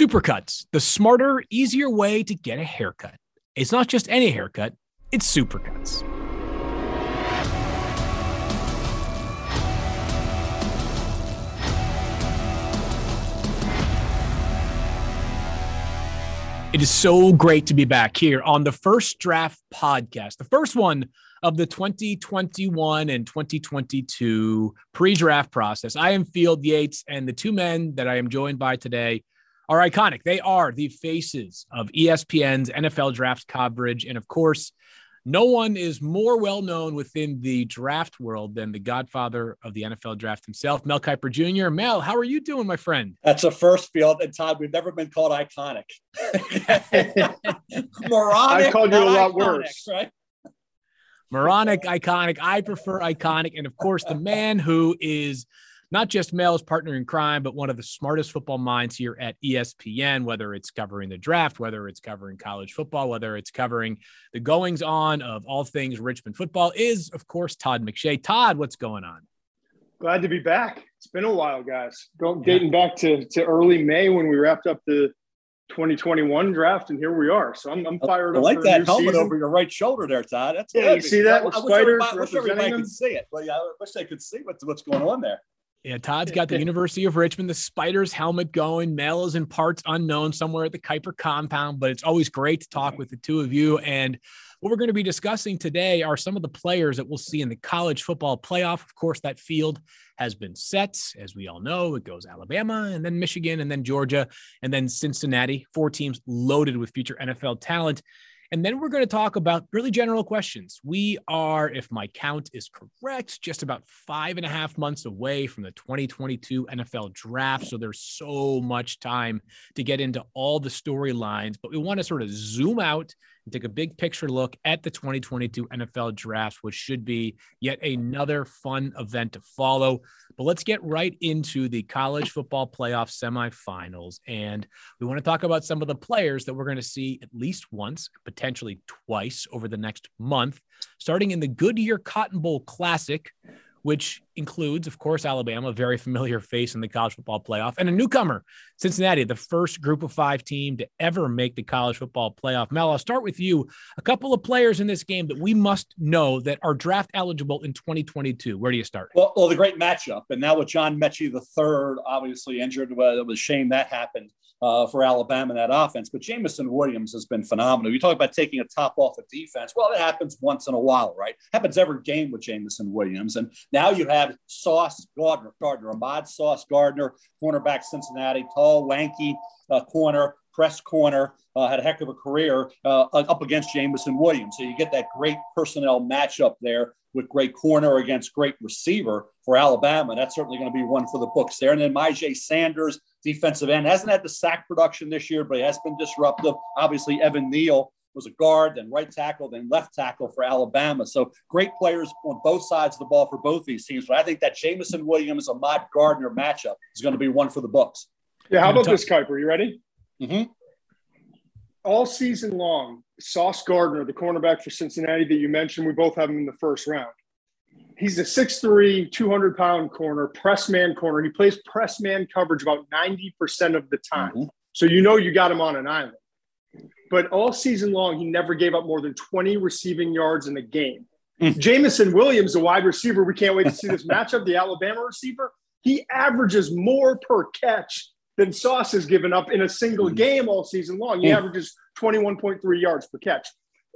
Supercuts, the smarter, easier way to get a haircut. It's not just any haircut, it's Supercuts. It is so great to be back here on the first draft podcast, the first one of the 2021 and 2022 pre draft process. I am Field Yates, and the two men that I am joined by today are iconic. They are the faces of ESPN's NFL draft coverage. And of course, no one is more well known within the draft world than the godfather of the NFL draft himself, Mel Kiper Jr. Mel, how are you doing, my friend? That's a first field. And Todd, we've never been called iconic. Moronic. I called you a lot iconic, worse. Right? Moronic, iconic. I prefer iconic. And of course, the man who is not just Mel's partner in crime, but one of the smartest football minds here at ESPN, whether it's covering the draft, whether it's covering college football, whether it's covering the goings on of all things Richmond football, is, of course, Todd McShay. Todd, what's going on? Glad to be back. It's been a while, guys. Going dating back to, to early May when we wrapped up the 2021 draft, and here we are. So I'm, I'm fired I up. I like that helmet season. over your right shoulder there, Todd. That's yeah. Good. You see that? I, I wish everybody, wish everybody could see it, but yeah, I wish they could see what's what's going on there. Yeah, Todd's got the University of Richmond, the Spiders helmet going. Mel is in parts unknown somewhere at the Kiper compound, but it's always great to talk mm-hmm. with the two of you. And what we're going to be discussing today are some of the players that we'll see in the college football playoff. Of course, that field has been set. As we all know, it goes Alabama and then Michigan and then Georgia and then Cincinnati, four teams loaded with future NFL talent. And then we're going to talk about really general questions. We are, if my count is correct, just about five and a half months away from the 2022 NFL draft. So there's so much time to get into all the storylines, but we want to sort of zoom out take a big picture look at the 2022 NFL draft, which should be yet another fun event to follow. But let's get right into the college football playoff semifinals. And we want to talk about some of the players that we're going to see at least once, potentially twice over the next month, starting in the Goodyear Cotton Bowl Classic which includes, of course, Alabama, a very familiar face in the college football playoff, and a newcomer, Cincinnati, the first group of five team to ever make the college football playoff. Mel, I'll start with you. A couple of players in this game that we must know that are draft eligible in 2022. Where do you start? Well, well the great matchup. And now with John Metchie the third, obviously injured, well, it was a shame that happened uh, for Alabama in that offense. But Jameson Williams has been phenomenal. You talk about taking a top off of defense. Well, it happens once in a while, right? Happens every game with Jameson Williams. And now you have Sauce Gardner, Gardner, Ahmad Sauce Gardner, cornerback Cincinnati, tall, lanky uh, corner, press corner, uh, had a heck of a career uh, up against Jameson Williams. So you get that great personnel matchup there with great corner against great receiver for Alabama. That's certainly going to be one for the books there. And then Myjai Sanders, defensive end, hasn't had the sack production this year, but he has been disruptive. Obviously, Evan Neal was a guard, then right tackle, then left tackle for Alabama. So great players on both sides of the ball for both these teams. But I think that Jameson Williams, Ahmad Gardner matchup is going to be one for the books. Yeah, how about this, Kiper? You ready? Mm-hmm. All season long, Sauce Gardner, the cornerback for Cincinnati that you mentioned, we both have him in the first round. He's a 6'3, 200 pound corner, press man corner. He plays press man coverage about 90% of the time. Mm-hmm. So you know you got him on an island. But all season long, he never gave up more than 20 receiving yards in a game. Jameson Williams, the wide receiver, we can't wait to see this matchup, the Alabama receiver. He averages more per catch than Sauce has given up in a single mm. game all season long. He mm. averages 21.3 yards per catch,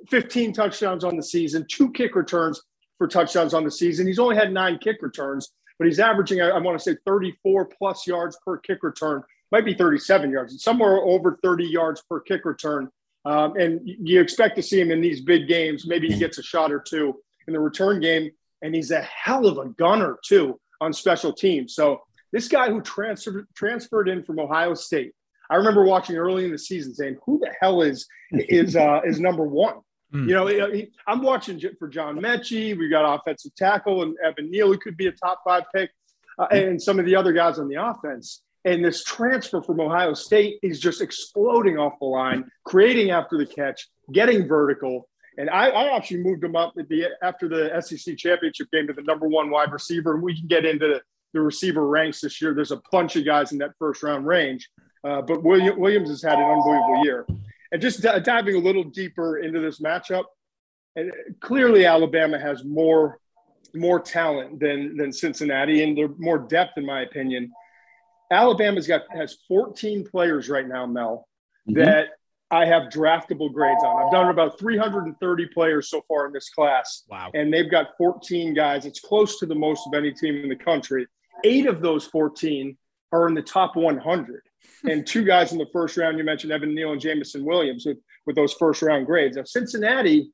15 touchdowns on the season, two kick returns for touchdowns on the season. He's only had nine kick returns, but he's averaging, I, I want to say, 34 plus yards per kick return. Might be 37 yards, somewhere over 30 yards per kick return. Um, and you expect to see him in these big games. Maybe he gets a shot or two in the return game, and he's a hell of a gunner too on special teams. So this guy who transferred transferred in from Ohio State, I remember watching early in the season saying, "Who the hell is is uh, is number one?" Mm. You know, he, I'm watching for John Metchie. We got offensive tackle and Evan Neal, who could be a top five pick, uh, and some of the other guys on the offense. And this transfer from Ohio State is just exploding off the line, creating after the catch, getting vertical. And I, I actually moved him up the, after the SEC championship game to the number one wide receiver. And we can get into the, the receiver ranks this year. There's a bunch of guys in that first round range. Uh, but William, Williams has had an unbelievable year. And just d- diving a little deeper into this matchup, and clearly Alabama has more more talent than than Cincinnati, and they're more depth, in my opinion. Alabama's got has 14 players right now, Mel, mm-hmm. that I have draftable grades on. I've done about 330 players so far in this class. Wow. And they've got 14 guys. It's close to the most of any team in the country. Eight of those 14 are in the top 100. and two guys in the first round, you mentioned Evan Neal and Jameson Williams with, with those first round grades. Now, Cincinnati,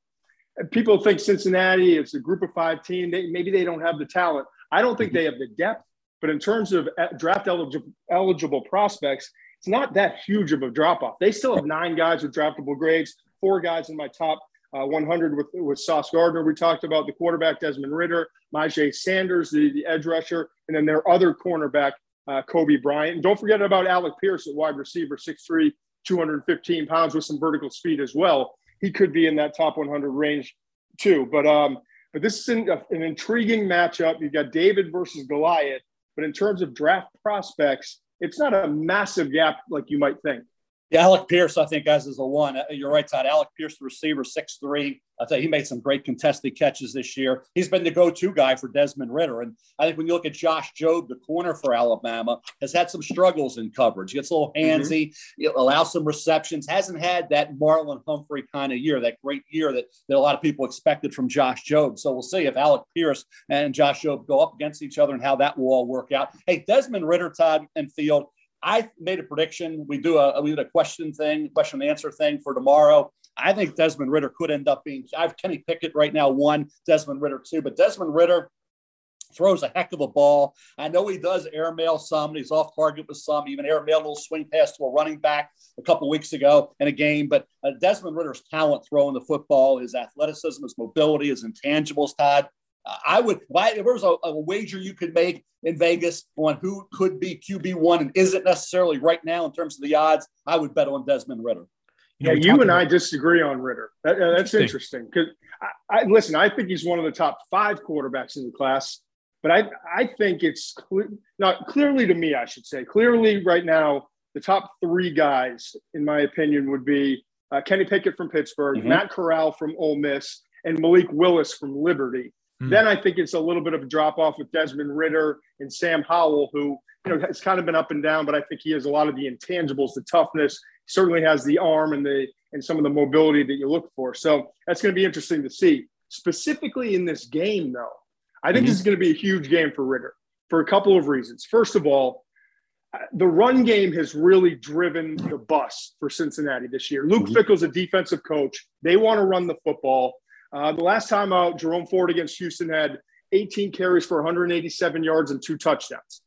people think Cincinnati is a group of five team. They, maybe they don't have the talent. I don't think they have the depth. But in terms of uh, draft eligible, eligible prospects, it's not that huge of a drop off. They still have nine guys with draftable grades, four guys in my top uh, 100 with, with Sauce Gardner. We talked about the quarterback, Desmond Ridder, Myjai Sanders, the, the edge rusher, and then their other cornerback, uh, Coby Bryant. And don't forget about Alec Pierce at wide receiver, 6'3, 215 pounds with some vertical speed as well. He could be in that top 100 range too. But um, but this is an, an intriguing matchup. You've got David versus Goliath. But in terms of draft prospects, it's not a massive gap like you might think. Yeah, Alec Pierce, I think, as is the one. Uh, you're right, Todd. Alec Pierce, the receiver, six three. I think he made some great contested catches this year. He's been the go-to guy for Desmond Ridder. And I think when you look at Josh Jobe, the corner for Alabama, has had some struggles in coverage. He gets a little mm-hmm. handsy, mm-hmm. allows some receptions, hasn't had that Marlon Humphrey kind of year, that great year that, that a lot of people expected from Josh Jobe. So we'll see if Alec Pierce and Josh Jobe go up against each other and how that will all work out. Hey, Desmond Ridder, Todd and Field – I made a prediction. We do a we did a question thing, question and answer thing for tomorrow. I think Desmond Ridder could end up being. I have Kenny Pickett right now, one Desmond Ridder two, but Desmond Ridder throws a heck of a ball. I know he does airmail some. He's off target with some. Even airmail a little swing pass to a running back a couple weeks ago in a game. But uh, Desmond Ridder's talent throwing the football, his athleticism, his mobility, his intangibles, Todd I would, if there was a, a, wager you could make in Vegas on who could be QB one and isn't necessarily right now in terms of the odds, I would bet on Desmond Ridder. You know, yeah, you and about- I disagree on Ridder. That, that's interesting because I, I, listen. I think he's one of the top five quarterbacks in the class, but I I think it's not clearly to me. I should say clearly right now the top three guys, in my opinion, would be uh, Kenny Pickett from Pittsburgh, mm-hmm. Matt Corral from Ole Miss, and Malik Willis from Liberty. Mm. Then I think it's a little bit of a drop off with Desmond Ridder and Sam Howell, who you know has kind of been up and down, but I think he has a lot of the intangibles, the toughness. Certainly has the arm and the and some of the mobility that you look for. So that's going to be interesting to see. Specifically in this game, though, I think mm-hmm. this is going to be a huge game for Ridder for a couple of reasons. First of all, the run game has really driven the bus for Cincinnati this year. Luke mm-hmm. Fickell's a defensive coach. They want to run the football. Uh, the last time out, Jerome Ford against Houston had 18 carries for 187 yards and two touchdowns.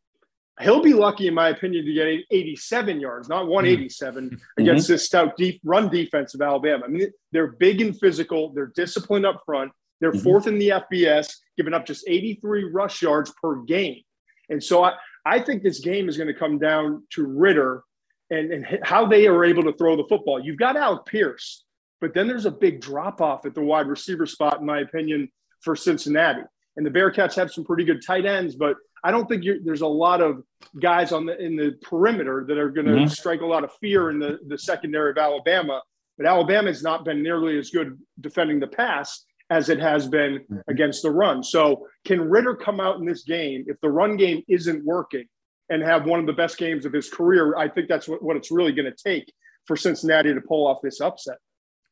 He'll be lucky, in my opinion, to get 87 yards, not 187 mm-hmm. against this stout deep run defense of Alabama. I mean, they're big and physical. They're disciplined up front. They're mm-hmm. fourth in the FBS, giving up just 83 rush yards per game. And so I, I think this game is going to come down to Ridder and, and how they are able to throw the football. You've got Alec Pierce, but then there's a big drop off at the wide receiver spot, in my opinion, for Cincinnati. And the Bearcats have some pretty good tight ends, but I don't think there's a lot of guys on the in the perimeter that are going to mm-hmm. strike a lot of fear in the, the secondary of Alabama. But Alabama has not been nearly as good defending the pass as it has been mm-hmm. against the run. So can Ridder come out in this game if the run game isn't working and have one of the best games of his career? I think that's what, what it's really going to take for Cincinnati to pull off this upset.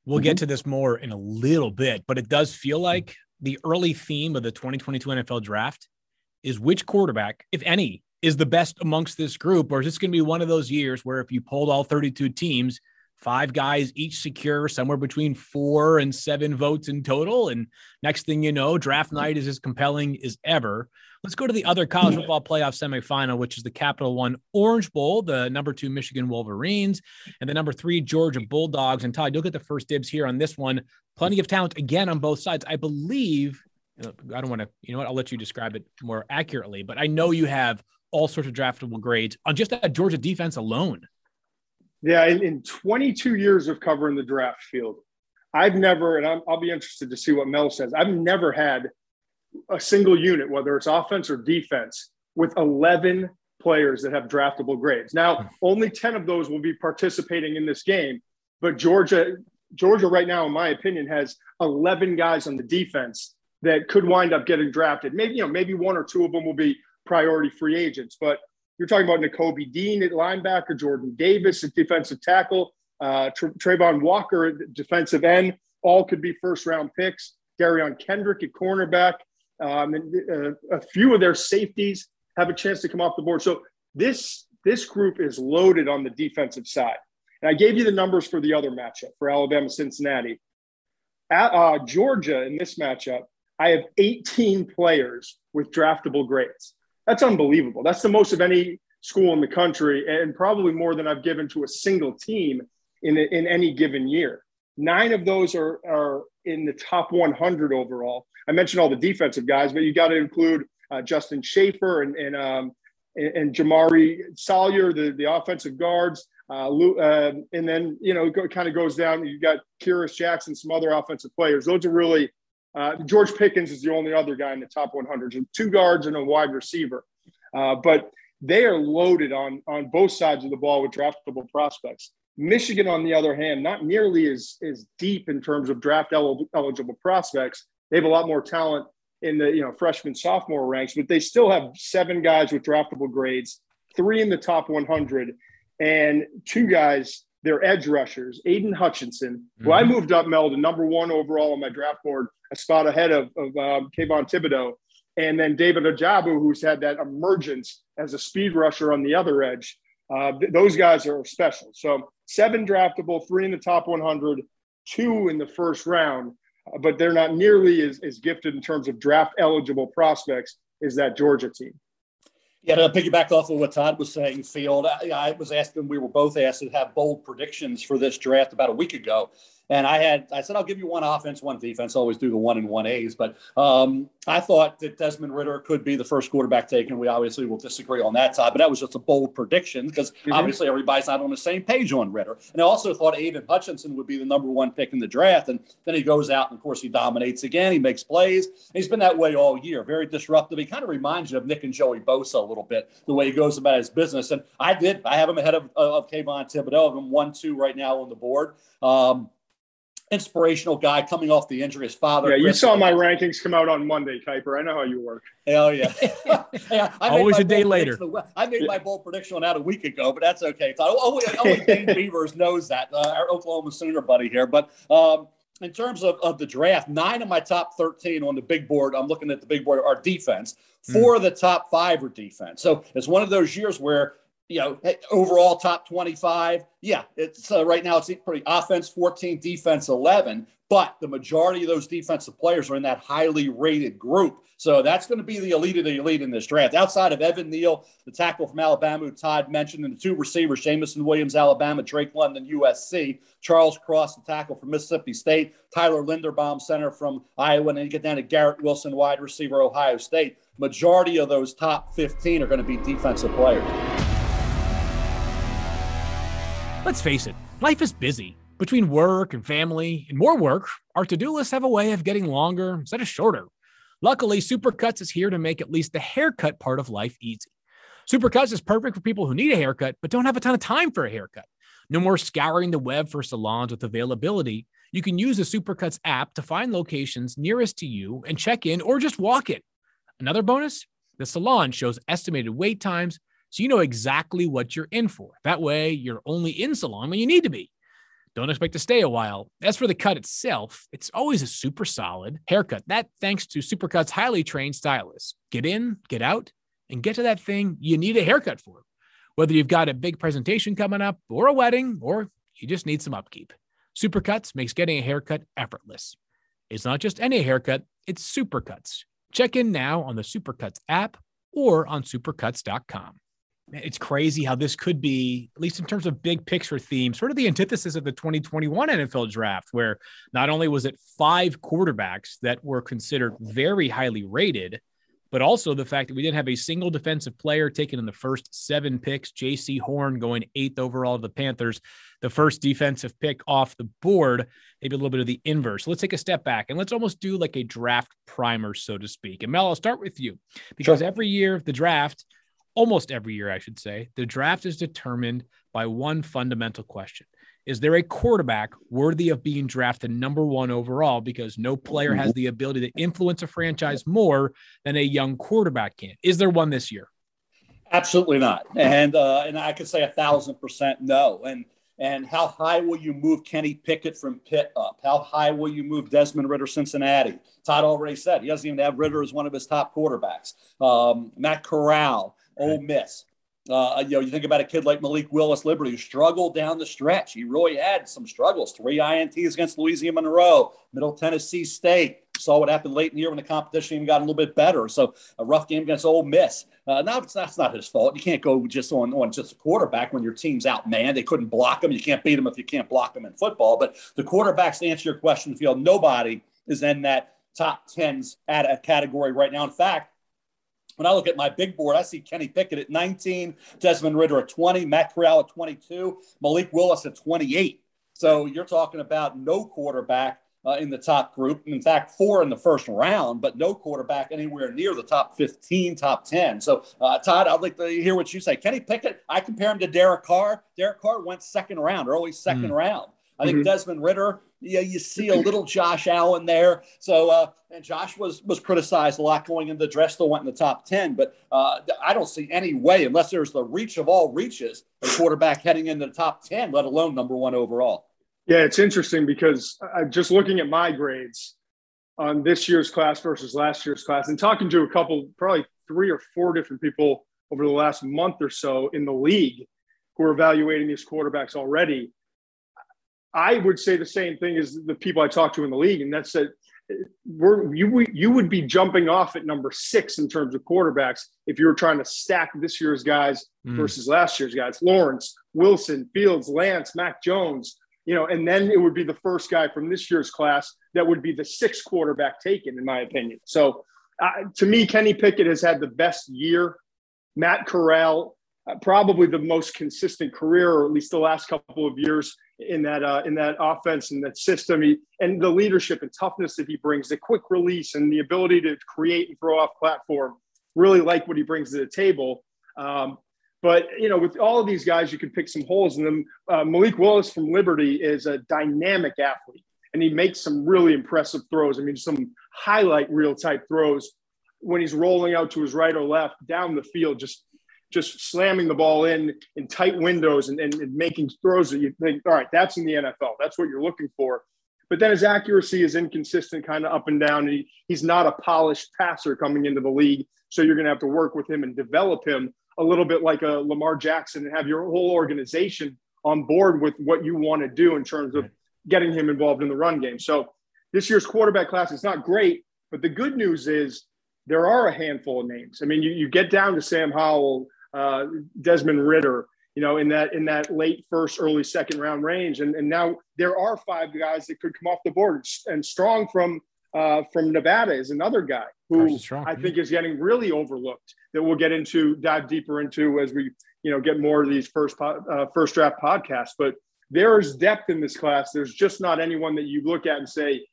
We'll mm-hmm. get to this more in a little bit, but it does feel like the early theme of the 2022 NFL draft is which quarterback, if any, is the best amongst this group, or is this going to be one of those years where if you pulled all 32 teams, five guys each secure somewhere between four and seven votes in total. And next thing you know, draft night is as compelling as ever. Let's go to the other college football playoff semifinal, which is the Capital One Orange Bowl, the number two Michigan Wolverines, and the number three Georgia Bulldogs. And Todd, you'll get the first dibs here on this one. Plenty of talent again on both sides. I believe, I don't want to, you know what, I'll let you describe it more accurately, but I know you have all sorts of draftable grades on just that Georgia defense alone. Yeah, in, in 22 years of covering the draft field, I've never, and i will be interested to see what Mel says. I've never had a single unit, whether it's offense or defense, with 11 players that have draftable grades. Now, only 10 of those will be participating in this game, but Georgia Georgia right now in my opinion has 11 guys on the defense that could wind up getting drafted. Maybe you know, maybe one or two of them will be priority free agents, but you're talking about Nakobe Dean at linebacker, Jordan Davis at defensive tackle, uh, Travon Walker at defensive end. All could be first round picks. Derion Kendrick at cornerback. Um, and uh, a few of their safeties have a chance to come off the board. So this this group is loaded on the defensive side. And I gave you the numbers for the other matchup for Alabama Cincinnati. At uh, Georgia in this matchup, I have 18 players with draftable grades. That's unbelievable. That's the most of any school in the country, and probably more than I've given to a single team in, in any given year. Nine of those are, are in the top 100 overall. I mentioned all the defensive guys, but you got to include uh, Justin Shaffer and and, um, and, and Jamaree Salyer, the, the offensive guards. Uh, uh, and then you know it kind of goes down. You've got Kearis Jackson, some other offensive players. Those are really uh, George Pickens is the only other guy in the top 100. So two guards and a wide receiver, uh, but they are loaded on on both sides of the ball with draftable prospects. Michigan, on the other hand, not nearly as, as deep in terms of draft eligible prospects. They have a lot more talent in the you know freshman sophomore ranks, but they still have seven guys with draftable grades, three in the top 100, and two guys they're edge rushers. Aidan Hutchinson, mm-hmm. who I mm-hmm. moved up Mel to number one overall on my draft board, a spot ahead of, of um, Kayvon Thibodeaux, and then David Ojabo, who's had that emergence as a speed rusher on the other edge. Uh, th- those guys are special. So seven draftable, three in the top 100, two in the first round, uh, but they're not nearly as, as gifted in terms of draft eligible prospects as that Georgia team. Yeah, to piggyback off of what Todd was saying, Field, I, I was asking, we were both asked to have bold predictions for this draft about a week ago. And I had, I said, I'll give you one offense, one defense. always do the one and one A's. But um, I thought that Desmond Ridder could be the first quarterback taken. We obviously will disagree on that side, but that was just a bold prediction because mm-hmm. obviously everybody's not on the same page on Ridder. And I also thought Aidan Hutchinson would be the number one pick in the draft. And then he goes out and, of course, he dominates again. He makes plays. He's been that way all year, very disruptive. He kind of reminds you of Nick and Joey Bosa a little bit, the way he goes about his business. And I did. I have him ahead of, of Kayvon Thibodeaux. of him 1 2 right now on the board. Um, inspirational guy coming off the injury. His father. Yeah, you saw my rankings come out on Monday, Kiper. I know how you work. Hell yeah. yeah Always a day later. I made my bold prediction on that a week ago, but that's okay. Only, only Dane Beavers knows that. Uh, our Oklahoma Sooner buddy here. But um, in terms of, of the draft, nine of my top 13 on the big board, I'm looking at the big board, are defense. Hmm. Four mm. of the top five are defense. So it's one of those years where you know, overall top 25. Yeah, it's uh, right now it's pretty offense 14, defense 11, but the majority of those defensive players are in that highly rated group. So that's going to be the elite of the elite in this draft. Outside of Evan Neal, the tackle from Alabama, who Todd mentioned, and the two receivers, Jameson Williams, Alabama, Drake London, USC, Charles Cross, the tackle from Mississippi State, Tyler Linderbaum, center from Iowa, and then you get down to Garrett Wilson, wide receiver, Ohio State. Majority of those top 15 are going to be defensive players. Let's face it, life is busy. Between work and family and more work, our to do lists have a way of getting longer instead of shorter. Luckily, Supercuts is here to make at least the haircut part of life easy. Supercuts is perfect for people who need a haircut but don't have a ton of time for a haircut. No more scouring the web for salons with availability. You can use the Supercuts app to find locations nearest to you and check in or just walk in. Another bonus the salon shows estimated wait times so you know exactly what you're in for. That way, you're only in salon when you need to be. Don't expect to stay a while. As for the cut itself, it's always a super solid haircut. That thanks to Supercut's highly trained stylists. Get in, get out, and get to that thing you need a haircut for. Whether you've got a big presentation coming up, or a wedding, or you just need some upkeep. Supercuts makes getting a haircut effortless. It's not just any haircut, it's Supercuts. Check in now on the Supercuts app or on supercuts.com it's crazy how this could be, at least in terms of big picture themes, sort of the antithesis of the 2021 NFL draft, where not only was it five quarterbacks that were considered very highly rated, but also the fact that we didn't have a single defensive player taken in the first seven picks. Jaycee Horn going eighth overall to the Panthers, the first defensive pick off the board, maybe a little bit of the inverse. let's take a step back and let's almost do like a draft primer, so to speak. And Mel, I'll start with you because sure. every year the draft, almost every year, I should say, the draft is determined by one fundamental question. Is there a quarterback worthy of being drafted number one overall? Because no player has the ability to influence a franchise more than a young quarterback can. Is there one this year? Absolutely not. And uh, and I could say a thousand percent no. And and how high will you move Kenny Pickett from Pitt up? How high will you move Desmond Ridder Cincinnati? Todd already said he doesn't even have Ridder as one of his top quarterbacks. Um, Matt Corral, Ole Miss. Uh, you know, you think about a kid like Malik Willis Liberty who struggled down the stretch. He really had some struggles. Three INTs against Louisiana Monroe, Middle Tennessee State. Saw what happened late in the year when the competition even got a little bit better. So a rough game against Ole Miss. Uh, now that's not his fault. You can't go just on, on just a quarterback when your team's out, man. They couldn't block him. You can't beat him if you can't block him in football. But the quarterbacks, to answer your question, feel nobody is in that top tens at a category right now. In fact, when I look at my big board, I see Kenny Pickett at 19, Desmond Ridder at 20, Matt Corral at 22, Malik Willis at 28. So you're talking about no quarterback uh, in the top group. In fact, four in the first round, but no quarterback anywhere near the top 15, top 10. So, uh, Todd, I'd like to hear what you say. Kenny Pickett, I compare him to Derek Carr. Derek Carr went second round, early second mm. round. I think mm-hmm. Desmond Ridder, yeah, you see a little Josh Allen there. So, uh, and Josh was was criticized a lot going into the dress, still went in the top 10. But uh, I don't see any way, unless there's the reach of all reaches, a quarterback heading into the top 10, let alone number one overall. Yeah, it's interesting because I, just looking at my grades on this year's class versus last year's class and talking to a couple, probably three or four different people over the last month or so in the league who are evaluating these quarterbacks already I would say the same thing as the people I talk to in the league, and that's that we're you you would be jumping off at number six in terms of quarterbacks if you were trying to stack this year's guys mm. versus last year's guys. Lawrence, Wilson, Fields, Lance, Mac Jones, you know, and then it would be the first guy from this year's class that would be the sixth quarterback taken, in my opinion. So, uh, to me, Kenny Pickett has had the best year. Matt Corral, uh, probably the most consistent career, or at least the last couple of years in that uh, in that offense and that system. He, and the leadership and toughness that he brings, the quick release and the ability to create and throw off platform. Really like what he brings to the table. Um, but you know, with all of these guys, you can pick some holes in them. Uh, Malik Willis from Liberty is a dynamic athlete, and he makes some really impressive throws. I mean, some highlight reel type throws when he's rolling out to his right or left down the field, just just slamming the ball in in tight windows and, and, and, making throws that you think, all right, that's in the NFL. That's what you're looking for. But then his accuracy is inconsistent, kind of up and down. He, he's not a polished passer coming into the league. So you're going to have to work with him and develop him a little bit like a Lamar Jackson and have your whole organization on board with what you want to do in terms of getting him involved in the run game. So this year's quarterback class is not great, but the good news is there are a handful of names. I mean, you, you get down to Sam Howell, uh, Desmond Ridder, you know, in that in that late first, early second round range. And, and now there are five guys that could come off the board. And Strong from uh, from Nevada is another guy who I think is getting really overlooked. That we'll get into, dive deeper into as we you know get more of these first uh, first draft podcasts. But there is depth in this class. There's just not anyone that you look at and say,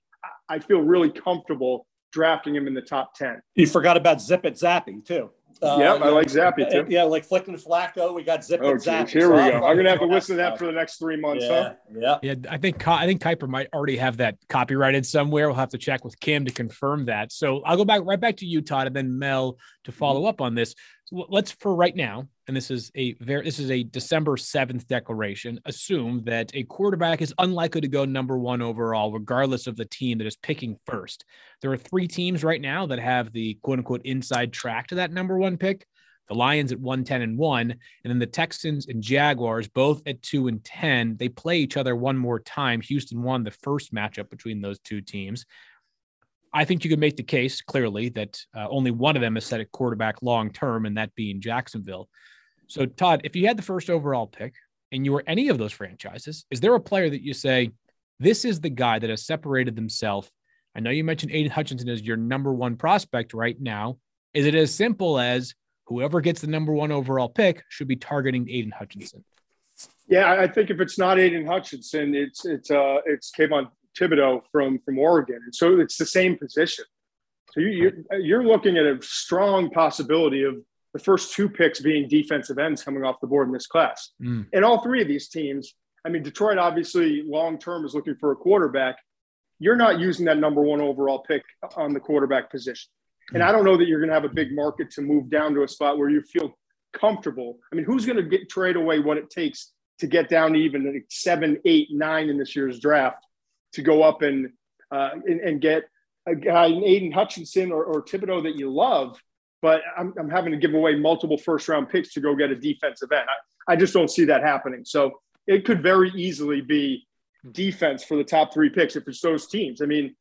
I feel really comfortable drafting him in the top 10. You forgot about Zip It Zappe, too. Uh, yeah, I like Zappe too. Yeah, like flicking Flacco. We got Zip oh, and Zappe. Here so we go. I'm gonna have to listen to that for the next three months. Yeah, huh? yeah. Yeah, I think I think Kiper might already have that copyrighted somewhere. We'll have to check with Kim to confirm that. So I'll go back right back to you, Todd, and then Mel to follow up on this. Let's for right now and this is a very this is a December 7th declaration, assume that a quarterback is unlikely to go number one overall, regardless of the team that is picking first. There are three teams right now that have the quote unquote inside track to that number one pick. The Lions at 110 and 1, and then the Texans and Jaguars both at 2 and 10. They play each other one more time. Houston won the first matchup between those two teams. I think you could make the case clearly that uh, only one of them is set at quarterback long term, and that being Jacksonville. So, Todd, if you had the first overall pick and you were any of those franchises, is there a player that you say, this is the guy that has separated themselves? I know you mentioned Aidan Hutchinson as your number one prospect right now. Is it as simple as whoever gets the number one overall pick should be targeting Aidan Hutchinson? Yeah, I think if it's not Aidan Hutchinson, it's it's uh it's Kayvon Thibodeaux from from Oregon, and so it's the same position. So you, you're, you're looking at a strong possibility of the first two picks being defensive ends coming off the board in this class. Mm. And all three of these teams, I mean, Detroit obviously long term is looking for a quarterback. You're not using that number one overall pick on the quarterback position. And I don't know that you're going to have a big market to move down to a spot where you feel comfortable. I mean, who's going to get trade away what it takes to get down to even like seven, eight, nine in this year's draft to go up and uh, and, and, get a guy, an Aidan Hutchinson or, or Thibodeaux that you love, but I'm, I'm, having to give away multiple first round picks to go get a defensive end. I, I just don't see that happening. So it could very easily be defense for the top three picks if it's those teams. I mean,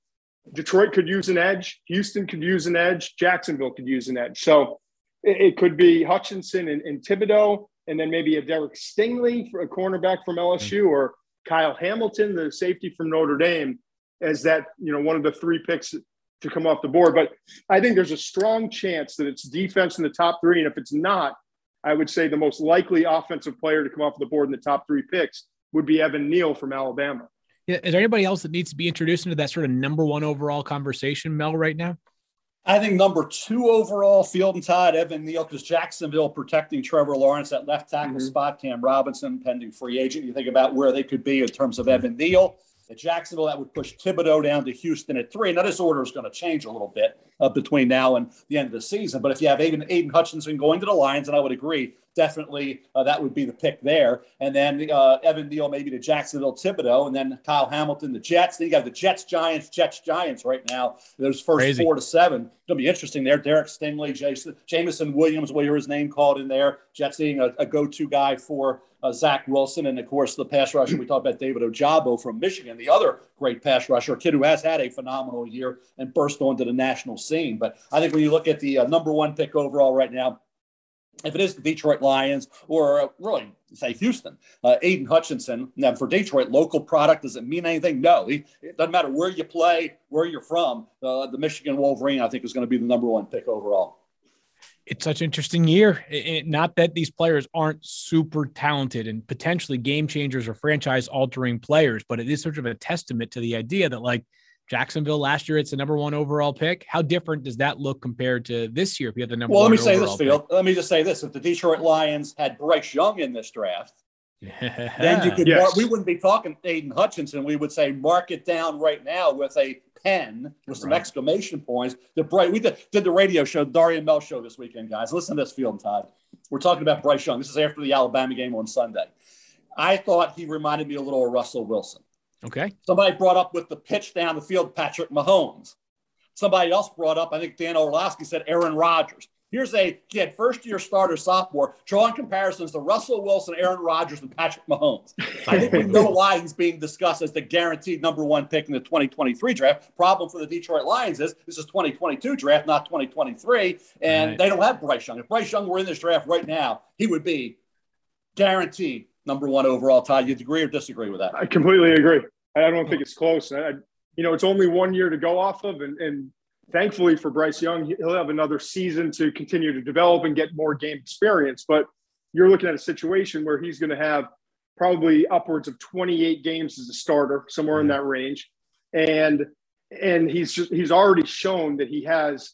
Detroit could use an edge, Houston could use an edge, Jacksonville could use an edge. So it, it could be Hutchinson and, and, Thibodeaux, and then maybe a Derek Stingley for a cornerback from LSU, or Kyle Hamilton, the safety from Notre Dame, as that you know one of the three picks to come off the board. But I think there's a strong chance that it's defense in the top three, and if it's not, I would say the most likely offensive player to come off the board in the top three picks would be Evan Neal from Alabama. Yeah, is there anybody else that needs to be introduced into that sort of number one overall conversation, Mel, right now? I think number two overall, Field and Todd, Evan Neal, because Jacksonville protecting Trevor Lawrence at left tackle mm-hmm. spot, Cam Robinson, pending free agent. You think about where they could be in terms of Evan Neal. At Jacksonville, that would push Thibodeaux down to Houston at three. Now, this order is going to change a little bit uh, between now and the end of the season. But if you have Aidan, Aidan Hutchinson going to the Lions, and I would agree, definitely uh, that would be the pick there. And then uh, Evan Neal maybe to Jacksonville Thibodeaux, and then Kyle Hamilton, the Jets. Then you got the Jets, Giants, Jets, Giants right now. Those first Crazy. four to seven. It'll be interesting there. Derek Stingley, Jason, Jameson Williams, will hear his name called in there. Jets being a, a go to guy for uh, Zach Wilson, and of course the pass rusher. We talked about David Ojabo from Michigan, the other great pass rusher, a kid who has had a phenomenal year and burst onto the national scene. But I think when you look at the uh, number one pick overall right now, if it is the Detroit Lions or uh, really say Houston, uh, Aidan Hutchinson. Now for Detroit, local product does it mean anything? No, he, it doesn't matter where you play, where you're from. Uh, the Michigan Wolverine, I think, is going to be the number one pick overall. It's such an interesting year. It, not that these players aren't super talented and potentially game changers or franchise altering players, but it is sort of a testament to the idea that like Jacksonville last year, it's the number one overall pick. How different does that look compared to this year if you have the number well, one? Well, let me say this, Phil. Let me just say this. If the Detroit Lions had Bryce Young in this draft, yeah. then you could, yes. mark, we wouldn't be talking Aidan Hutchinson. We would say mark it down right now with a pen with some right. exclamation points. The bright, we did, did the radio show, Darian Mel show this weekend, guys. Listen to this, Field and Todd. We're talking about Bryce Young. This is after the Alabama game on Sunday. I thought he reminded me a little of Russell Wilson. Okay. Somebody brought up with the pitch down the field, Patrick Mahomes. Somebody else brought up, I think Dan Orlovsky said Aaron Rodgers. Here's a kid, first year starter, sophomore, drawing comparisons to Russell Wilson, Aaron Rodgers, and Patrick Mahomes. I think we know why he's being discussed as the guaranteed number one pick in the 2023 draft. Problem for the Detroit Lions is this is 2022 draft, not 2023, and right. they don't have Bryce Young. If Bryce Young were in this draft right now, he would be guaranteed number one overall. Todd, you agree or disagree with that? I completely agree. I don't think it's close. I, you know, it's only one year to go off of, and, and thankfully for Bryce Young, he'll have another season to continue to develop and get more game experience. But you're looking at a situation where he's going to have probably upwards of 28 games as a starter, somewhere in mm-hmm. that range, and and he's just he's already shown that he has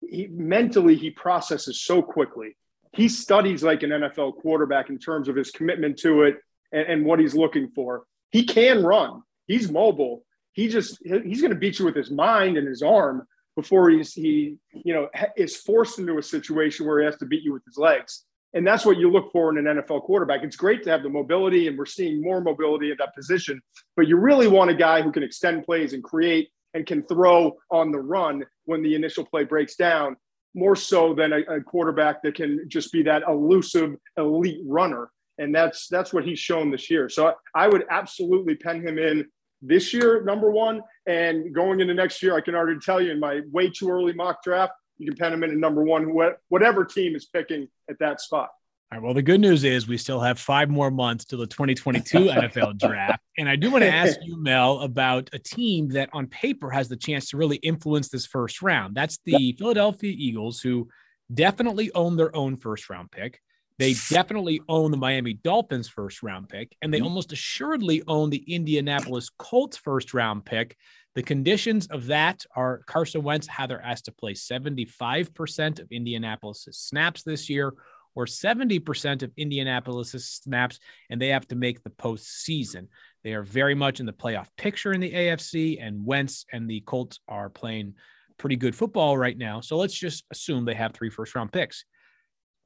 he mentally he processes so quickly he studies like an NFL quarterback in terms of his commitment to it and, and what he's looking for. He can run. He's mobile. He just he's going to beat you with his mind and his arm before he's he you know is forced into a situation where he has to beat you with his legs. And that's what you look for in an NFL quarterback. It's great to have the mobility, and we're seeing more mobility at that position. But you really want a guy who can extend plays and create and can throw on the run when the initial play breaks down more so than a, a, quarterback that can just be that elusive elite runner. And that's that's what he's shown this year. So I, would absolutely pen him in this year, number one. And going into next year, I can already tell you in my way too early mock draft, you can pen him in at number one, whatever team is picking at that spot. All right. Well, the good news is we still have five more months to the 2022 NFL draft. And I do want to ask you, Mel, about a team that on paper has the chance to really influence this first round. That's the Philadelphia Eagles, who definitely own their own first round pick. They definitely own the Miami Dolphins first round pick, and they mm-hmm. almost assuredly own the Indianapolis Colts first round pick. The conditions of that are Carson Wentz either asked to play 75% of Indianapolis' snaps this year or 70% of Indianapolis' snaps, and they have to make the postseason. They are very much in the playoff picture in the AFC, and Wentz and the Colts are playing pretty good football right now. So let's just assume they have three first round picks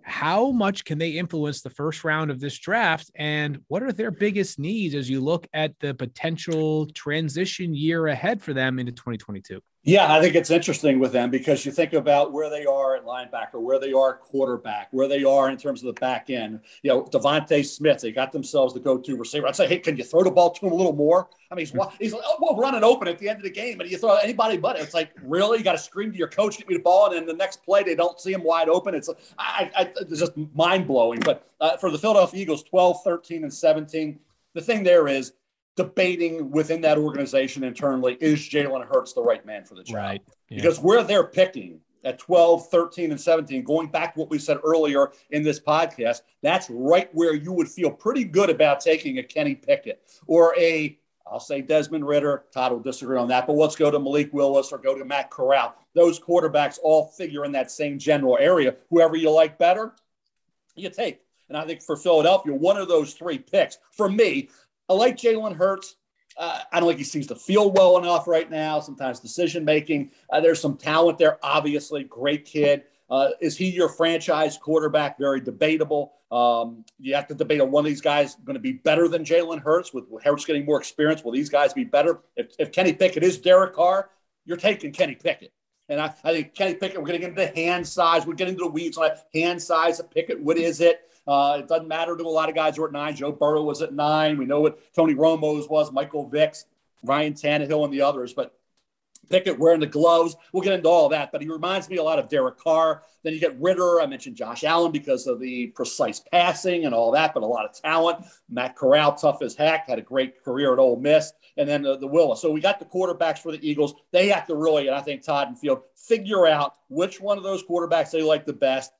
how much can they influence the first round of this draft and what are their biggest needs as you look at the potential transition year ahead for them into 2022 yeah, I think it's interesting with them because you think about where they are at linebacker, where they are quarterback, where they are in terms of the back end. You know, DeVonta Smith, they got themselves the go-to receiver. I'd say, hey, can you throw the ball to him a little more? I mean, he's he's oh, well, running open at the end of the game, and you throw anybody but it. It's like really, you got to scream to your coach, get me the ball, and then the next play they don't see him wide open. It's I, I it's just mind blowing. But uh, for the Philadelphia Eagles, 12, 13, and 17, the thing there is debating within that organization internally is Jalen Hurts the right man for the job? Right. Yeah. Because where they're picking at 12, 13, and 17, going back to what we said earlier in this podcast, that's right where you would feel pretty good about taking a Kenny Pickett or a, I'll say Desmond Ridder. Todd will disagree on that, but let's go to Malik Willis or go to Matt Corral. Those quarterbacks all figure in that same general area. Whoever you like better, you take. And I think for Philadelphia, one of those three picks, for me, I like Jalen Hurts. Uh, I don't think he seems to feel well enough right now. Sometimes decision making. Uh, there's some talent there, obviously. Great kid. Uh, is he your franchise quarterback? Very debatable. Um, you have to debate on one of these guys going to be better than Jalen Hurts. With Hurts getting more experience, will these guys be better? If, if Kenny Pickett is Derek Carr, you're taking Kenny Pickett. And I, I think Kenny Pickett, we're going to get into hand size. We're getting into the weeds on hand size of Pickett. What is it? Uh, it doesn't matter to a lot of guys who are at nine. Joe Burrow was at nine. We know what Tony Romo's was, Michael Vick's, Ryan Tannehill, and the others. But Pickett wearing the gloves. We'll get into all that, but he reminds me a lot of Derek Carr. Then you get Ridder. I mentioned Josh Allen because of the precise passing and all that, but a lot of talent. Matt Corral, tough as heck, had a great career at Ole Miss. And then the, the Willis. So we got the quarterbacks for the Eagles. They have to really, and I think Todd and Field, figure out which one of those quarterbacks they like the best.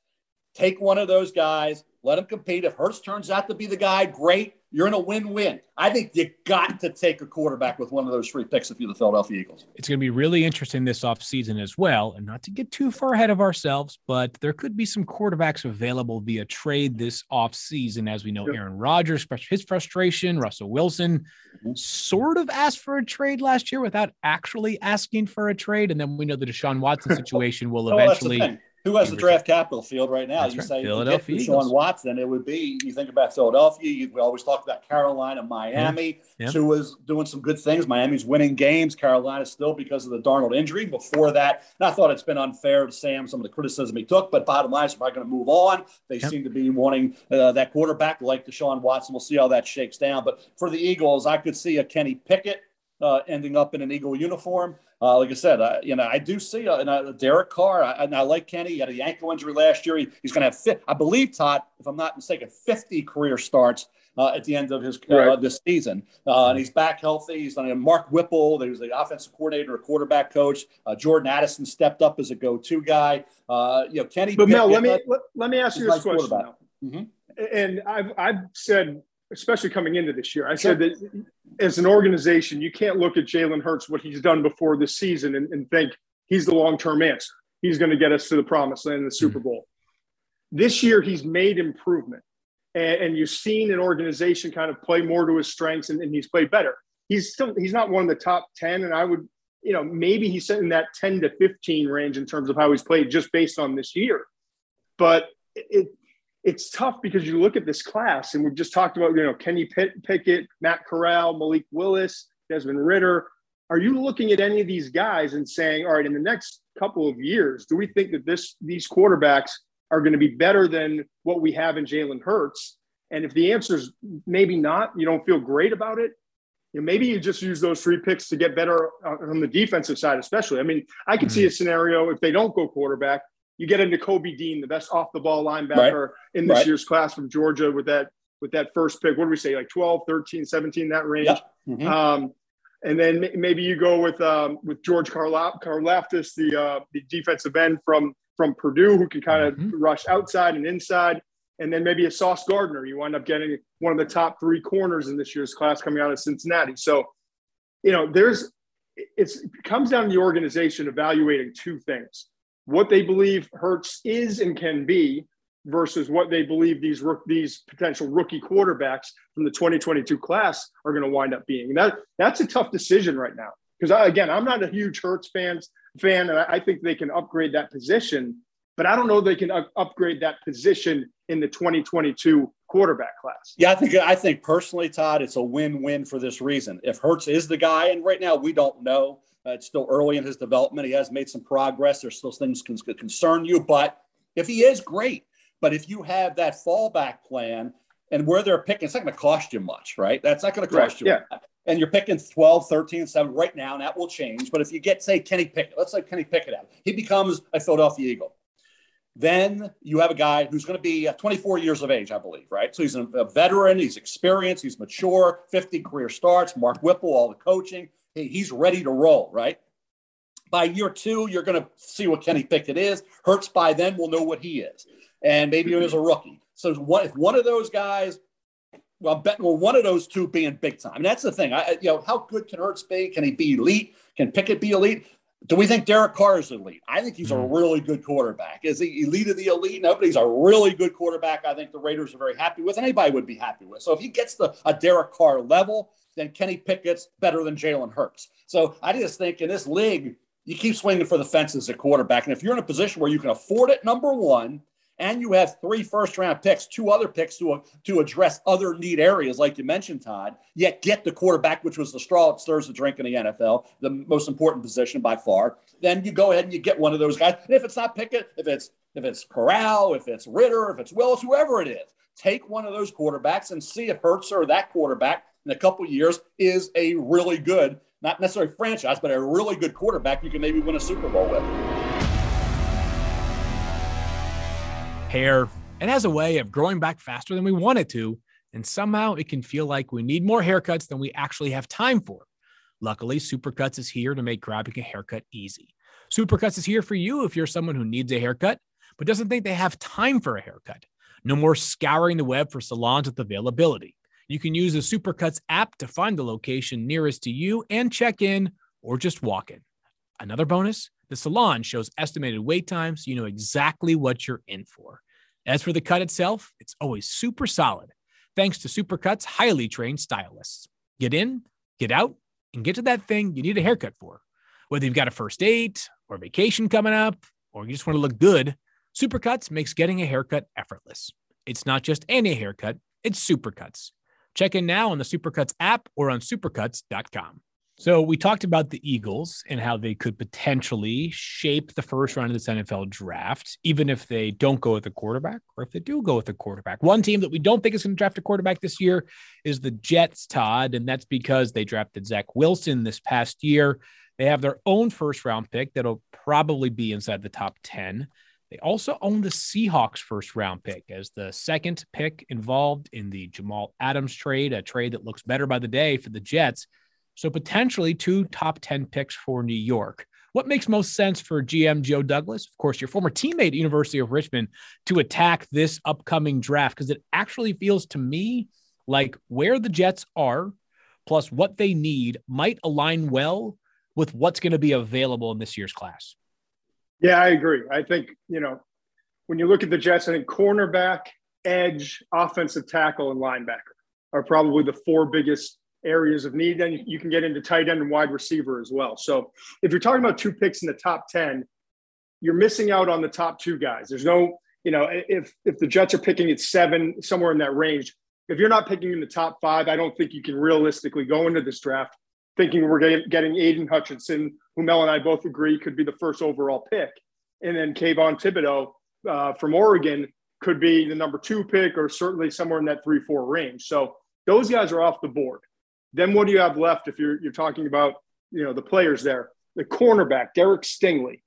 Take one of those guys, let him compete. If Hurts turns out to be the guy, great. You're in a win-win. I think you got to take a quarterback with one of those three picks if you're the Philadelphia Eagles. It's going to be really interesting this offseason as well. And not to get too far ahead of ourselves, but there could be some quarterbacks available via trade this offseason. As we know, Aaron Rodgers, his frustration, Russell Wilson mm-hmm. sort of asked for a trade last year without actually asking for a trade. And then we know the Deshaun Watson situation will oh, eventually who has the draft capital field right now? That's you right. say Philadelphia Sean Watson, it would be. You think about Philadelphia. You, we always talk about Carolina, Miami. Yeah. Two is doing some good things. Miami's winning games. Carolina still because of the Darnold injury. Before that, and I thought it's been unfair to Sam some of the criticism he took. But bottom line, is probably going to move on. They yep. seem to be wanting uh, that quarterback like Deshaun Watson. We'll see how that shakes down. But for the Eagles, I could see a Kenny Pickett uh, ending up in an Eagle uniform. Uh, like I said, uh, you know, I do see uh, uh Derek Carr, I, and I like Kenny. He had a ankle injury last year. He, he's going to have, fit, I believe, Todd, if I'm not mistaken, 50 career starts uh, at the end of his uh, right. this season. and he's back healthy. He's on Mark Whipple. He was the offensive coordinator, a quarterback coach. Jordan Addison stepped up as a go-to guy. you know, Kenny. But Mel, let me let, let, me ask you this question. Mm-hmm. And I've I've said especially coming into this year. I said that as an organization, you can't look at Jalen Hurts, what he's done before this season, and, and think he's the long term answer. He's going to get us to the promised land in the Super mm-hmm. Bowl. This year, he's made improvement. And, and, you've seen an organization kind of play more to his strengths, and, and he's played better. He's still he's not one of the top 10, and I would, you know, maybe he's sitting in that 10 to 15 range in terms of how he's played just based on this year. But it, it's tough because you look at this class, and we've just talked about, you know, Kenny Pickett, Matt Corral, Malik Willis, Desmond Ridder. Are you looking at any of these guys and saying, all right, in the next couple of years, do we think that this these quarterbacks are going to be better than what we have in Jalen Hurts? And if the answer is maybe not, you don't feel great about it. You know, maybe you just use those three picks to get better on the defensive side, especially. I mean, I could mm-hmm. see a scenario if they don't go quarterback, you get into Kobe Dean, the best off the ball linebacker right. in this right. year's class from Georgia with that with that first pick. What do we say? Like 12, 13, 17, that range. Yep. Mm-hmm. Um, and then maybe you go with um, with George Karla- Karlaftis, the uh, the defensive end from from Purdue, who can kind of mm-hmm. rush outside and inside. And then maybe a Sauce Gardner. You wind up getting one of the top three corners in this year's class coming out of Cincinnati. So, you know, there's it's, it comes down to the organization evaluating two things what they believe Hurts is and can be versus what they believe these these potential rookie quarterbacks from the 2022 class are going to wind up being. That that's a tough decision right now because again, I'm not a huge Hurts fans fan, and I think they can upgrade that position, but I don't know they can upgrade that position in the 2022 quarterback class. Yeah, I think I think personally, Todd, it's a win-win for this reason. If Hurts is the guy, and right now we don't know. Uh, it's still early in his development. He has made some progress. There's still things can concern you, but if he is great, but if you have that fallback plan and where they're picking, it's not going to cost you much, right? That's not going to cost right, you. Yeah. And you're picking 12, 13, 7 right now, and that will change. But if you get, say, Kenny Pickett, let's say Kenny Pickett out, he becomes a Philadelphia Eagle. Then you have a guy who's going to be uh, 24 years of age, I believe, right? So he's a veteran, he's experienced, he's mature, 50 career starts, Mark Whipple, all the coaching. He's ready to roll, right? By year two, you're going to see what Kenny Pickett is. Hurts by then will know what he is and maybe he was a rookie. So what, if one of those guys, well, I'm betting well, one of those two being big time. And that's the thing. I, you know, how good can Hurts be? Can he be elite? Can Pickett be elite? Do we think Derek Carr is elite? I think he's a mm-hmm. really good quarterback. Is he elite of the elite? No, but he's a really good quarterback. I think the Raiders are very happy with. and Anybody would be happy with. So if he gets the a Derek Carr level, then Kenny Pickett's better than Jalen Hurts. So I just think in this league, you keep swinging for the fences at quarterback. And if you're in a position where you can afford it, number one, and you have three first round picks, two other picks to, uh, to address other need areas, like you mentioned, Todd, yet get the quarterback, which was the straw that stirs the drink in the NFL, the most important position by far, then you go ahead and you get one of those guys. And if it's not Pickett, if it's if it's Corral, if it's Ridder, if it's Willis, whoever it is, take one of those quarterbacks and see if Hurts or that quarterback in a couple years is a really good, not necessarily franchise, but a really good quarterback you can maybe win a Super Bowl with. hair. It has a way of growing back faster than we want it to, and somehow it can feel like we need more haircuts than we actually have time for. Luckily, Supercuts is here to make grabbing a haircut easy. Supercuts is here for you if you're someone who needs a haircut but doesn't think they have time for a haircut. No more scouring the web for salons with availability. You can use the Supercuts app to find the location nearest to you and check in or just walk in. Another bonus the salon shows estimated wait times so you know exactly what you're in for. As for the cut itself, it's always super solid, thanks to Supercut's highly trained stylists. Get in, get out, and get to that thing you need a haircut for. Whether you've got a first date or vacation coming up, or you just want to look good, Supercuts makes getting a haircut effortless. It's not just any haircut, it's Supercuts. Check in now on the Supercuts app or on supercuts.com. So we talked about the Eagles and how they could potentially shape the first round of this NFL draft, even if they don't go with a quarterback or if they do go with a quarterback. One team that we don't think is going to draft a quarterback this year is the Jets, Todd, and that's because they drafted Zach Wilson this past year. They have their own first round pick that'll probably be inside the top 10. They also own the Seahawks first round pick as the second pick involved in the Jamal Adams trade, a trade that looks better by the day for the Jets. So potentially two top 10 picks for New York. What makes most sense for GM Joe Douglas, of course, your former teammate University of Richmond, to attack this upcoming draft? Because it actually feels to me like where the Jets are, plus what they need, might align well with what's going to be available in this year's class. Yeah, I agree. I think, you know, when you look at the Jets, I think cornerback, edge, offensive tackle, and linebacker are probably the four biggest areas of need. Then you can get into tight end and wide receiver as well. So if you're talking about two picks in the top 10, you're missing out on the top two guys. There's no, you know, if if the Jets are picking at seven, somewhere in that range, if you're not picking in the top five, I don't think you can realistically go into this draft thinking we're getting, Aidan Hutchinson, who Mel and I both agree could be the first overall pick. And then Kayvon Thibodeaux uh, from Oregon could be the number two pick or certainly somewhere in that three, four range. So those guys are off the board. Then what do you have left if you're you're talking about you know the players there? The cornerback Derek Stingley.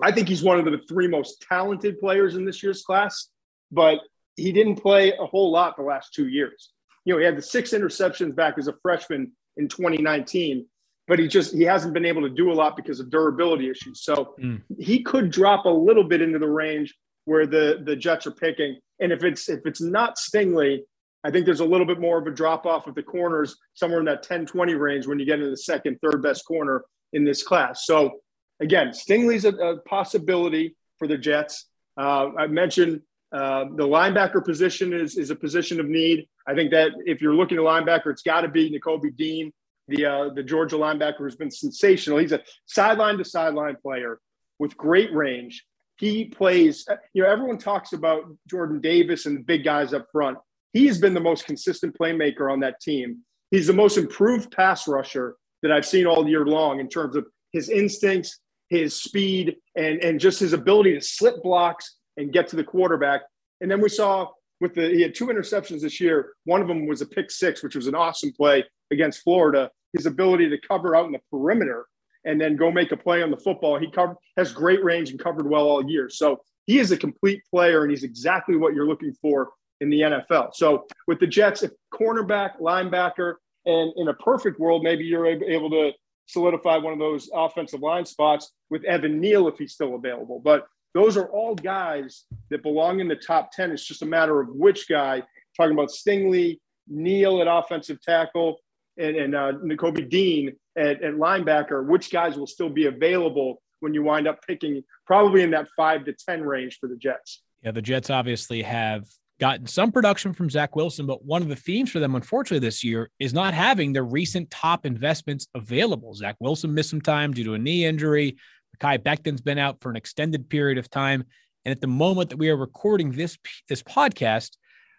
I think he's one of the three most talented players in this year's class, but he didn't play a whole lot the last two years. You know, he had the six interceptions back as a freshman in 2019, but he just he hasn't been able to do a lot because of durability issues. So mm. he could drop a little bit into the range where the the Jets are picking. And if it's if it's not Stingley, I think there's a little bit more of a drop off of the corners somewhere in that 10 20 range when you get into the second, third best corner in this class. So again, Stingley's a, a possibility for the Jets. Uh, I mentioned uh, the linebacker position is, is a position of need. I think that if you're looking at linebacker, it's got to be Nakobe Dean, the uh, the Georgia linebacker who's been sensational. He's a sideline to sideline player with great range. He plays, you know, everyone talks about Jordan Davis and the big guys up front. He has been the most consistent playmaker on that team. He's the most improved pass rusher that I've seen all year long in terms of his instincts, his speed, and, and just his ability to slip blocks and get to the quarterback. And then we saw with the he had two interceptions this year. One of them was a pick six, which was an awesome play against Florida. His ability to cover out in the perimeter and then go make a play on the football. He covered has great range and covered well all year. So he is a complete player, and he's exactly what you're looking for in the NFL. So with the Jets, if cornerback, linebacker, and in a perfect world, maybe you're able to solidify one of those offensive line spots with Evan Neal if he's still available. But those are all guys that belong in the top 10. It's just a matter of which guy, talking about Stingley, Neal at offensive tackle, and, and uh, Nakobe Dean at, at linebacker, which guys will still be available when you wind up picking probably in that five to 10 range for the Jets. Yeah, the Jets obviously have gotten some production from Zach Wilson, but one of the themes for them, unfortunately, this year is not having their recent top investments available. Zach Wilson missed some time due to a knee injury. Mekhi Becton's been out for an extended period of time. And at the moment that we are recording this, this podcast,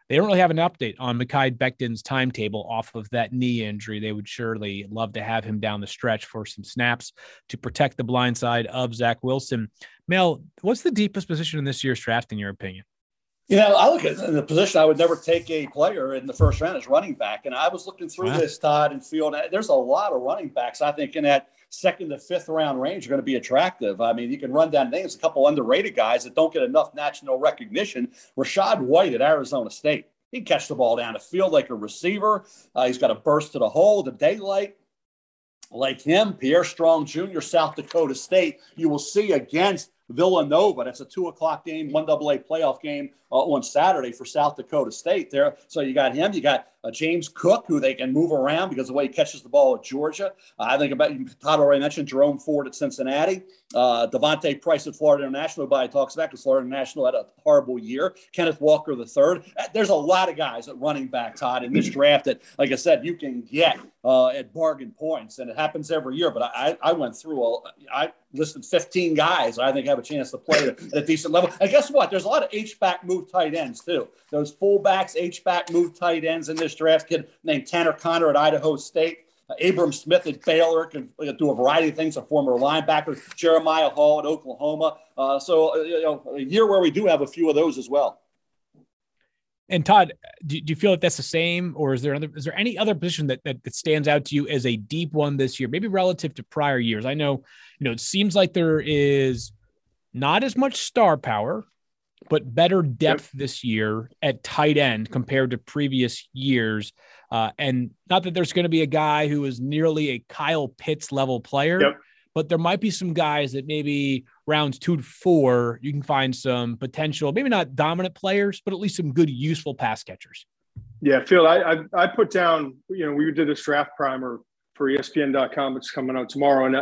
they don't really have an update on Mekhi Becton's timetable off of that knee injury. They would surely love to have him down the stretch for some snaps to protect the blind side of Zach Wilson. Mel, what's the deepest position in this year's draft, in your opinion? You know, I look at the position I would never take a player in the first round as running back. And I was looking through wow. this, Todd, and feel that there's a lot of running backs, I think, in that second to fifth round range are going to be attractive. I mean, you can run down names, a couple underrated guys that don't get enough national recognition. Rachaad White at Arizona State. He can catch the ball down the field like a receiver. Uh, he's got a burst to the hole, the daylight. Like him, Pierre Strong Jr., South Dakota State, you will see against Villanova. That's a two o'clock game, one double A playoff game uh, on Saturday for South Dakota State there. So you got him. You got uh, James Cook, who they can move around because of the way he catches the ball at Georgia. Uh, I think about Todd already mentioned Jerome Ford at Cincinnati, uh, D'Vonte Price at Florida International. Nobody talks about because Florida International had a horrible year. Kenneth Walker the third. Uh, there's a lot of guys at running back, Todd, in this draft that, like I said, you can get uh, at bargain points, and it happens every year. But I, I went through a, I listed 15 guys I think have a chance to play at a decent level. And guess what? There's a lot of H back move tight ends too. Those fullbacks, H back move tight ends in this draft. Kid named Tanner Conner at Idaho State. Uh, Abram Smith at Baylor can uh, do a variety of things. A former linebacker, Jeremiah Hall at Oklahoma. Uh, so uh, you know, a year where we do have a few of those as well. And Todd, do, do, you feel like that's the same, or is there another, is there any other position that, that, that stands out to you as a deep one this year, maybe relative to prior years? I know, you know, it seems like there is not as much star power, but better depth yep. this year at tight end compared to previous years. Uh, and not that there's going to be a guy who is nearly a Kyle Pitts level player, yep. but there might be some guys that maybe rounds two to four, you can find some potential, maybe not dominant players, but at least some good, useful pass catchers. Yeah, Field, I, I, I put down, you know, we did this draft primer for ESPN.com. It's coming out tomorrow. And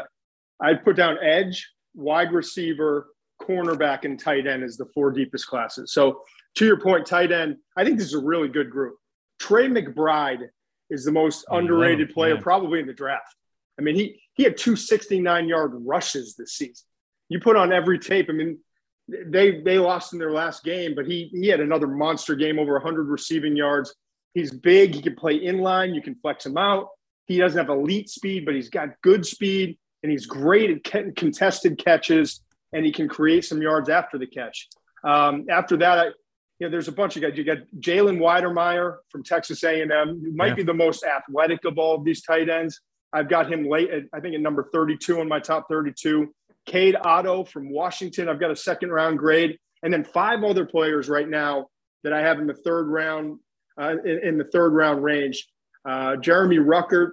I put down edge, wide receiver, cornerback, and tight end as the four deepest classes. So to your point, tight end, I think this is a really good group. Trey McBride is the most underrated player yeah. probably in the draft. I mean, he he had two 69 yard rushes this season you put on every tape. I mean, they they lost in their last game, but he he had another monster game, over 100 receiving yards. He's big. He can play inline. You can flex him out. He doesn't have elite speed, but he's got good speed, and he's great at contested catches, and he can create some yards after the catch. Um, after that, I, you know, there's a bunch of guys. You got Jalen Wydermyer from Texas A&M, who might yeah. be the most athletic of all of these tight ends. I've got him late, at, I think, at number 32 in my top 32. Cade Otto from Washington. I've got a second round grade, and then five other players right now that I have in the third round, uh, in, in, the third round range. Uh, Jeremy Ruckert,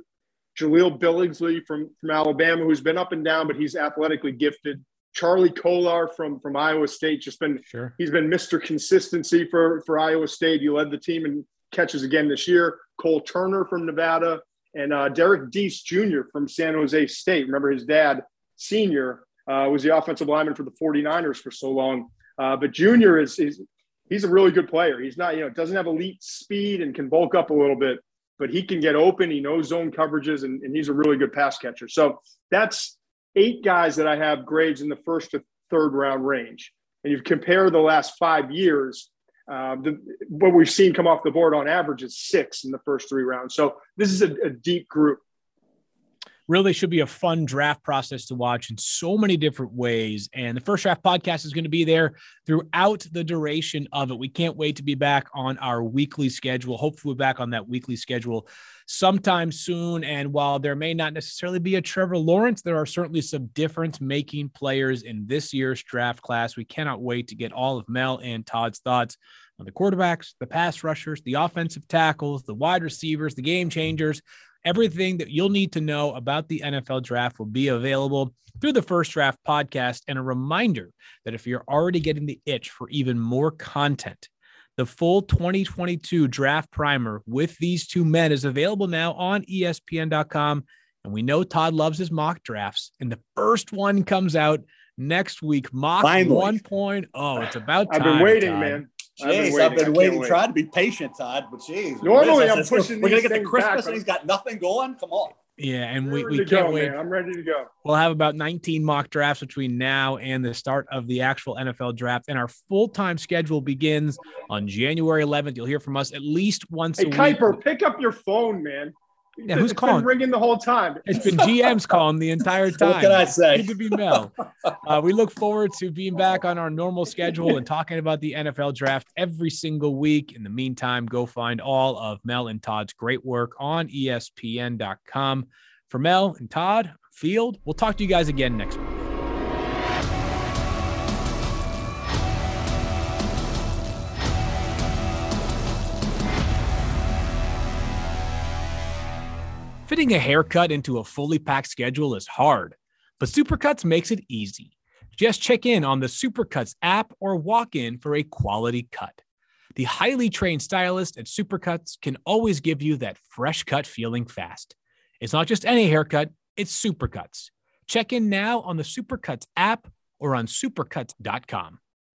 Jahleel Billingsley from from Alabama, who's been up and down, but he's athletically gifted. Charlie Kolar from from Iowa State, just been sure. he's been Mr. Consistency for for Iowa State. He led the team in catches again this year. Cole Turner from Nevada, And uh, Derrick Deese Jr. from San Jose State, remember his dad, senior, uh, was the offensive lineman for the 49ers for so long. Uh, but Junior is, is he's a really good player. He's not, you know, doesn't have elite speed and can bulk up a little bit, but he can get open. He knows zone coverages and, and he's a really good pass catcher. So that's eight guys that I have grades in the first to third round range. And you compare the last five years, uh, the, what we've seen come off the board on average is six in the first three rounds. So this is a, a deep group really should be a fun draft process to watch in so many different ways. And the first draft podcast is going to be there throughout the duration of it. We can't wait to be back on our weekly schedule. Hopefully, we're back on that weekly schedule sometime soon. And while there may not necessarily be a Trevor Lawrence, there are certainly some difference making players in this year's draft class. We cannot wait to get all of Mel and Todd's thoughts on the quarterbacks, the pass rushers, the offensive tackles, the wide receivers, the game changers. Everything that you'll need to know about the NFL draft will be available through the First Draft podcast. And a reminder that if you're already getting the itch for even more content, the full 2022 draft primer with these two men is available now on ESPN.com. And we know Todd loves his mock drafts. And the first one comes out next week. Mock Finally. 1.0. It's about time. I've been waiting, Todd. man. Jeez, I've been waiting. I've been waiting trying to be patient, Todd. But jeez, normally I'm pushing. We're gonna get the Christmas, back. and he's got nothing going. Come on. Yeah, and we, we can't go, wait. Man. I'm ready to go. We'll have about 19 mock drafts between now and the start of the actual NFL draft. And our full time schedule begins on January 11th. You'll hear from us at least once hey, a Kiper, week. pick up your phone, man. Yeah, who's calling? ringing the whole time. It's been GM's calling the entire time. what can I say? Good to be Mel. Uh, we look forward to being back on our normal schedule and talking about the NFL draft every single week. In the meantime, go find all of Mel and Todd's great work on ESPN.com. For Mel and Todd, Field, we'll talk to you guys again next week. Fitting a haircut into a fully packed schedule is hard, but Supercuts makes it easy. Just check in on the Supercuts app or walk in for a quality cut. The highly trained stylist at Supercuts can always give you that fresh cut feeling fast. It's not just any haircut, it's Supercuts. Check in now on the Supercuts app or on supercuts.com.